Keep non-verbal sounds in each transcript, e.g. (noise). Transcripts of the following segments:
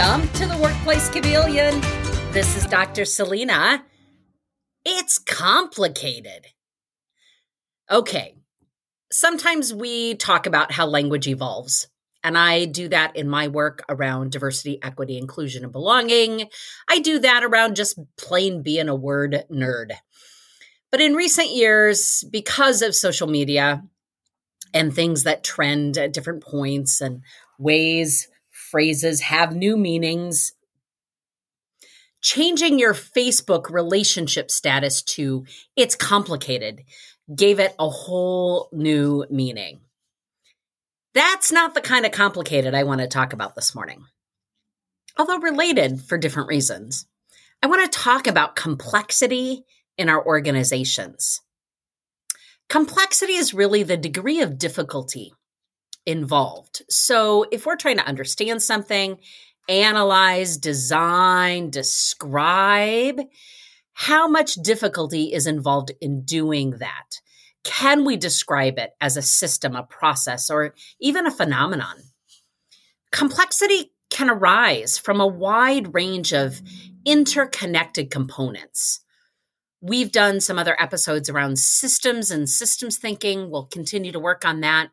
Welcome to the Workplace Chameleon. This is Dr. Celina. It's complicated. Okay, sometimes we talk about how language evolves. And I do that in my work around diversity, equity, inclusion, and belonging. I do that around just plain being a word nerd. But in recent years, because of social media and things that trend at different points and ways phrases have new meanings, changing your Facebook relationship status to it's complicated gave it a whole new meaning. That's not the kind of complicated I want to talk about this morning. Although related for different reasons, I want to talk about complexity in our organizations. Complexity is really the degree of difficulty involved. So, if we're trying to understand something, analyze, design, describe, how much difficulty is involved in doing that? Can we describe it as a system, a process, or even a phenomenon? Complexity can arise from a wide range of interconnected components. We've done some other episodes around systems and systems thinking. We'll continue to work on that.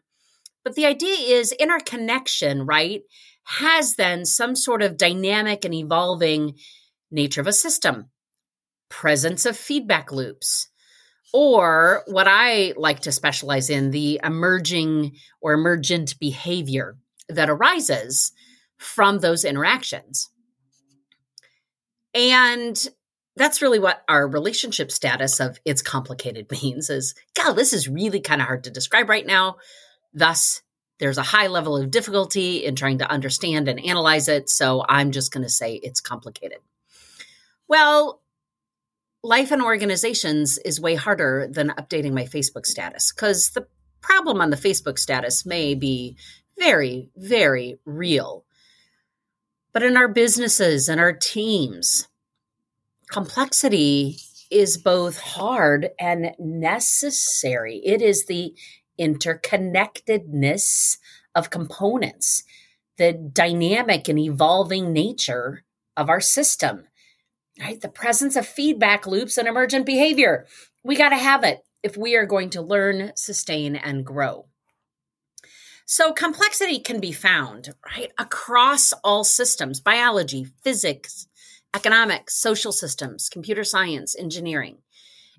But the idea is interconnection, right, has then some sort of dynamic and evolving nature of a system, presence of feedback loops, or what I like to specialize in the emerging or emergent behavior that arises from those interactions. And that's really what our relationship status of it's complicated (laughs) means is god this is really kind of hard to describe right now. Thus there's a high level of difficulty in trying to understand and analyze it so i'm just going to say it's complicated well life in organizations is way harder than updating my facebook status because the problem on the facebook status may be very very real but in our businesses and our teams complexity is both hard and necessary. It is the interconnectedness of components, the dynamic and evolving nature of our system, right? The presence of feedback loops and emergent behavior. We got to have it if we are going to learn, sustain, and grow. So, complexity can be found, right, across all systems biology, physics, economics, social systems, computer science, engineering.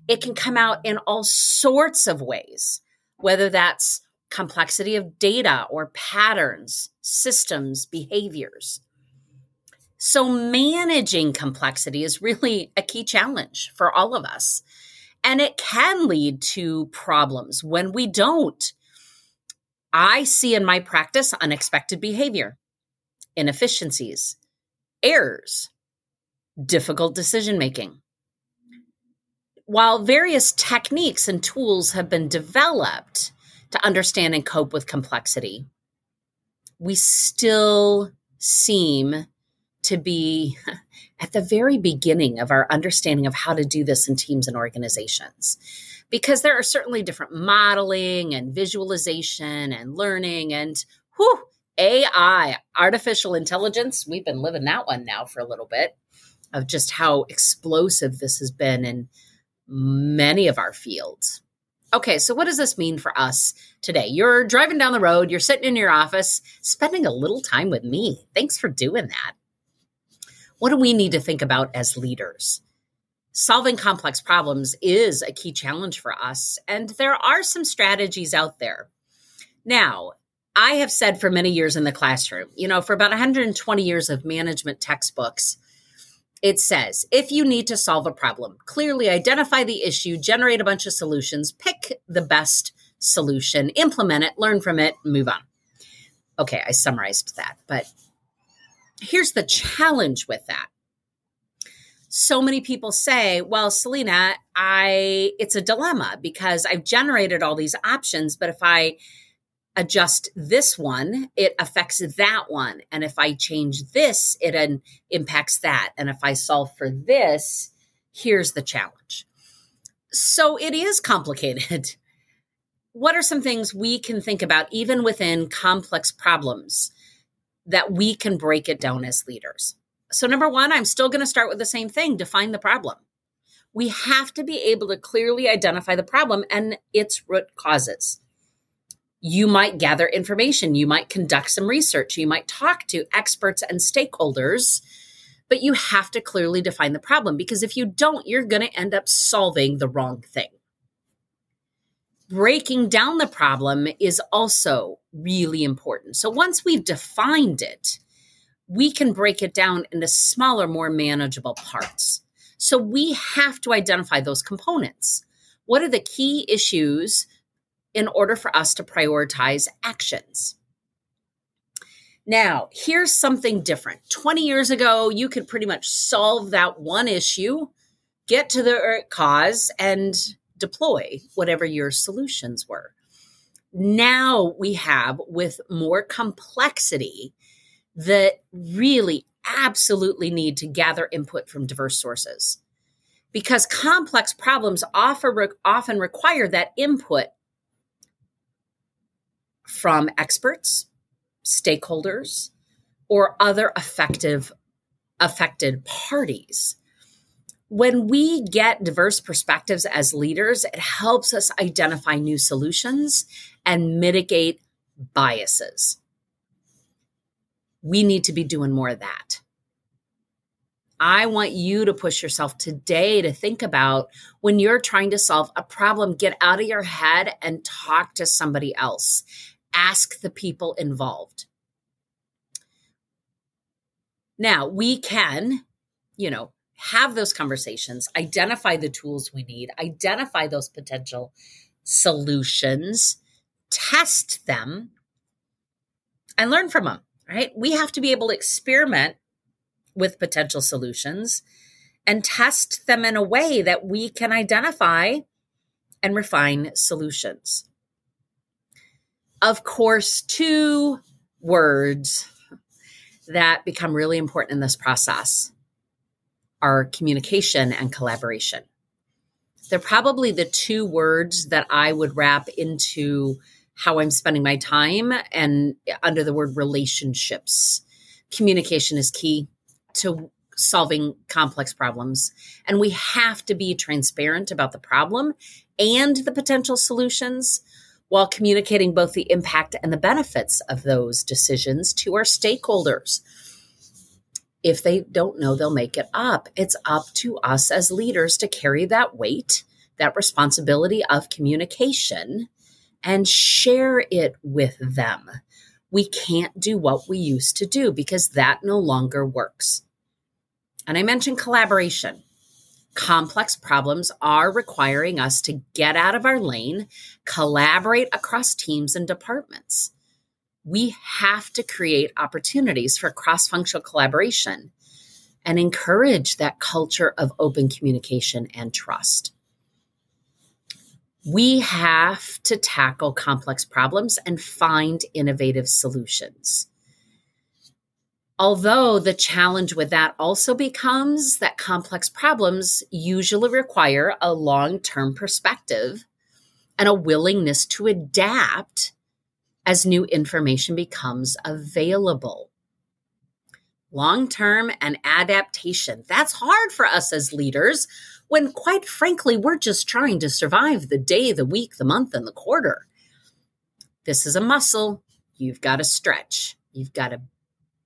It can come out in all sorts of ways, whether that's complexity of data or patterns, systems, behaviors. So, managing complexity is really a key challenge for all of us. And it can lead to problems when we don't. I see in my practice unexpected behavior, inefficiencies, errors, difficult decision making. While various techniques and tools have been developed to understand and cope with complexity, we still seem to be (laughs) at the very beginning of our understanding of how to do this in teams and organizations. Because there are certainly different modeling and visualization and learning and whew, AI, artificial intelligence. We've been living that one now for a little bit of just how explosive this has been in many of our fields. Okay, so what does this mean for us today? You're driving down the road, you're sitting in your office, spending a little time with me. Thanks for doing that. What do we need to think about as leaders? Solving complex problems is a key challenge for us, and there are some strategies out there. Now, I have said for many years in the classroom, you know, for about 120 years of management textbooks, it says if you need to solve a problem, clearly identify the issue, generate a bunch of solutions, pick the best solution, implement it, learn from it, move on. Okay, I summarized that, but here's the challenge with that. So many people say, well, Celina, I it's a dilemma because I've generated all these options, but if I adjust this one, it affects that one. And if I change this, it um, impacts that. And if I solve for this, here's the challenge. So it is complicated. (laughs) what are some things we can think about, even within complex problems, that we can break it down as leaders. So, number one, I'm still going to start with the same thing define the problem. We have to be able to clearly identify the problem and its root causes. You might gather information, you might conduct some research, you might talk to experts and stakeholders, but you have to clearly define the problem because if you don't, you're going to end up solving the wrong thing breaking down the problem is also really important. So once we've defined it, we can break it down into smaller, more manageable parts. So we have to identify those components. What are the key issues in order for us to prioritize actions? Now, here's something different. 20 years ago, you could pretty much solve that one issue, get to the cause, and deploy whatever your solutions were. Now we have, with more complexity, that really absolutely need to gather input from diverse sources because complex problems often, often require that input from experts, stakeholders, or other effective affected parties when we get diverse perspectives as leaders, it helps us identify new solutions and mitigate biases. We need to be doing more of that. I want you to push yourself today to think about when you're trying to solve a problem, get out of your head and talk to somebody else. Ask the people involved. Now, we can, you know, have those conversations, identify the tools we need, identify those potential solutions, test them, and learn from them, right? We have to be able to experiment with potential solutions and test them in a way that we can identify and refine solutions. Of course, two words that become really important in this process are communication and collaboration. They're probably the two words that I would wrap into how I'm spending my time and under the word relationships. Communication is key to solving complex problems. And we have to be transparent about the problem and the potential solutions while communicating both the impact and the benefits of those decisions to our stakeholders if they don't know, they'll make it up. It's up to us as leaders to carry that weight, that responsibility of communication, and share it with them. We can't do what we used to do because that no longer works. And I mentioned collaboration. Complex problems are requiring us to get out of our lane, collaborate across teams and departments we have to create opportunities for cross functional collaboration and encourage that culture of open communication and trust. We have to tackle complex problems and find innovative solutions. Although the challenge with that also becomes that complex problems usually require a long term perspective and a willingness to adapt as new information becomes available. Long term and adaptation. That's hard for us as leaders when, quite frankly, we're just trying to survive the day, the week, the month, and the quarter. This is a muscle. You've got to stretch. You've got to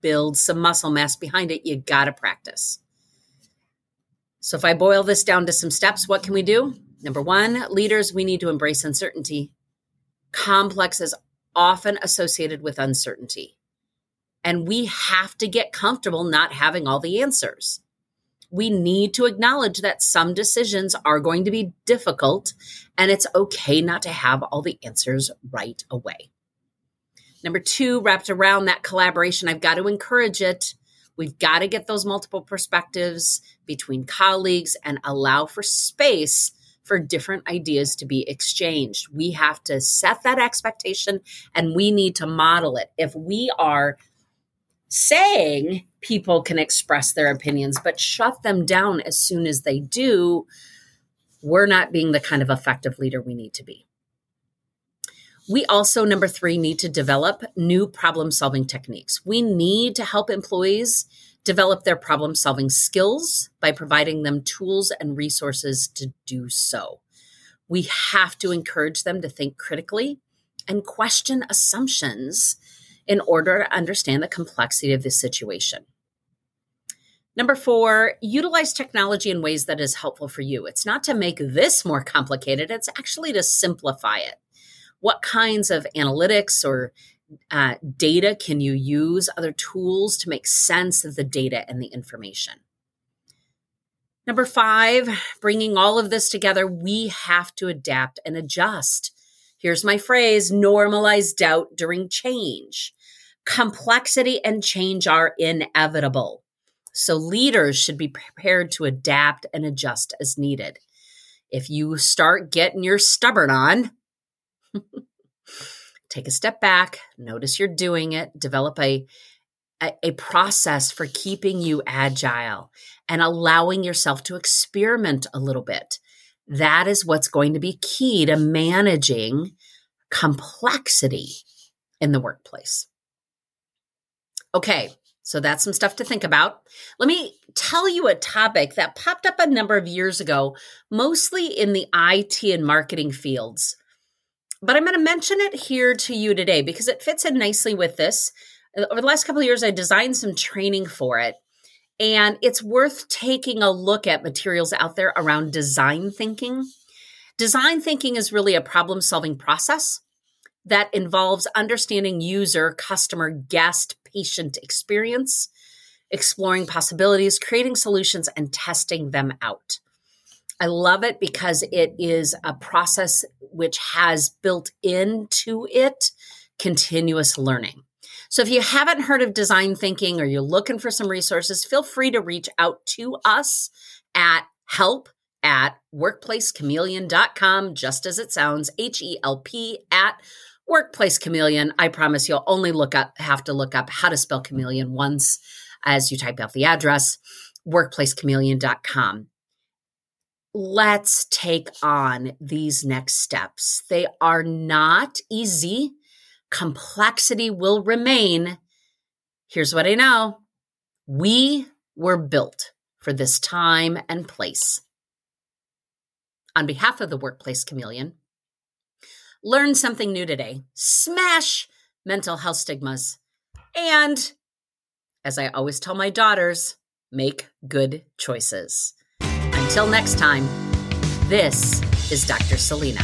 build some muscle mass behind it. You got to practice. So, if I boil this down to some steps, what can we do? Number one, leaders, we need to embrace uncertainty. Complex is often associated with uncertainty. And we have to get comfortable not having all the answers. We need to acknowledge that some decisions are going to be difficult, and it's okay not to have all the answers right away. Number two, wrapped around that collaboration, I've got to encourage it. We've got to get those multiple perspectives between colleagues and allow for space for different ideas to be exchanged. We have to set that expectation and we need to model it. If we are saying people can express their opinions, but shut them down as soon as they do, we're not being the kind of effective leader we need to be. We also, number three, need to develop new problem solving techniques. We need to help employees develop their problem solving skills by providing them tools and resources to do so. We have to encourage them to think critically and question assumptions in order to understand the complexity of the situation. Number four, utilize technology in ways that is helpful for you. It's not to make this more complicated, it's actually to simplify it what kinds of analytics or uh, data can you use, other tools to make sense of the data and the information. Number five, bringing all of this together, we have to adapt and adjust. Here's my phrase normalize doubt during change. Complexity and change are inevitable. So leaders should be prepared to adapt and adjust as needed. If you start getting your stubborn on, Take a step back, notice you're doing it, develop a, a, a process for keeping you agile and allowing yourself to experiment a little bit. That is what's going to be key to managing complexity in the workplace. Okay, so that's some stuff to think about. Let me tell you a topic that popped up a number of years ago, mostly in the IT and marketing fields but I'm going to mention it here to you today because it fits in nicely with this. Uh, over the last couple of years, I designed some training for it. And it's worth taking a look at materials out there around design thinking. Design thinking is really a problem solving process that involves understanding user, customer, guest, patient experience, exploring possibilities, creating solutions, and testing them out. I love it because it is a process which has built into it continuous learning. So if you haven't heard of design thinking or you're looking for some resources, feel free to reach out to us at help at workplacechameleon.com, just as it sounds, H E L P at workplace chameleon. I promise you'll only look up, have to look up how to spell chameleon once as you type out the address, workplacechameleon.com let's take on these next steps. They are not easy. Complexity will remain. Here's what I know we were built for this time and place. On behalf of the Workplace Chameleon, learn something new today, smash mental health stigmas, and as I always tell my daughters, make good choices. Until next time, this is Dr. Celina.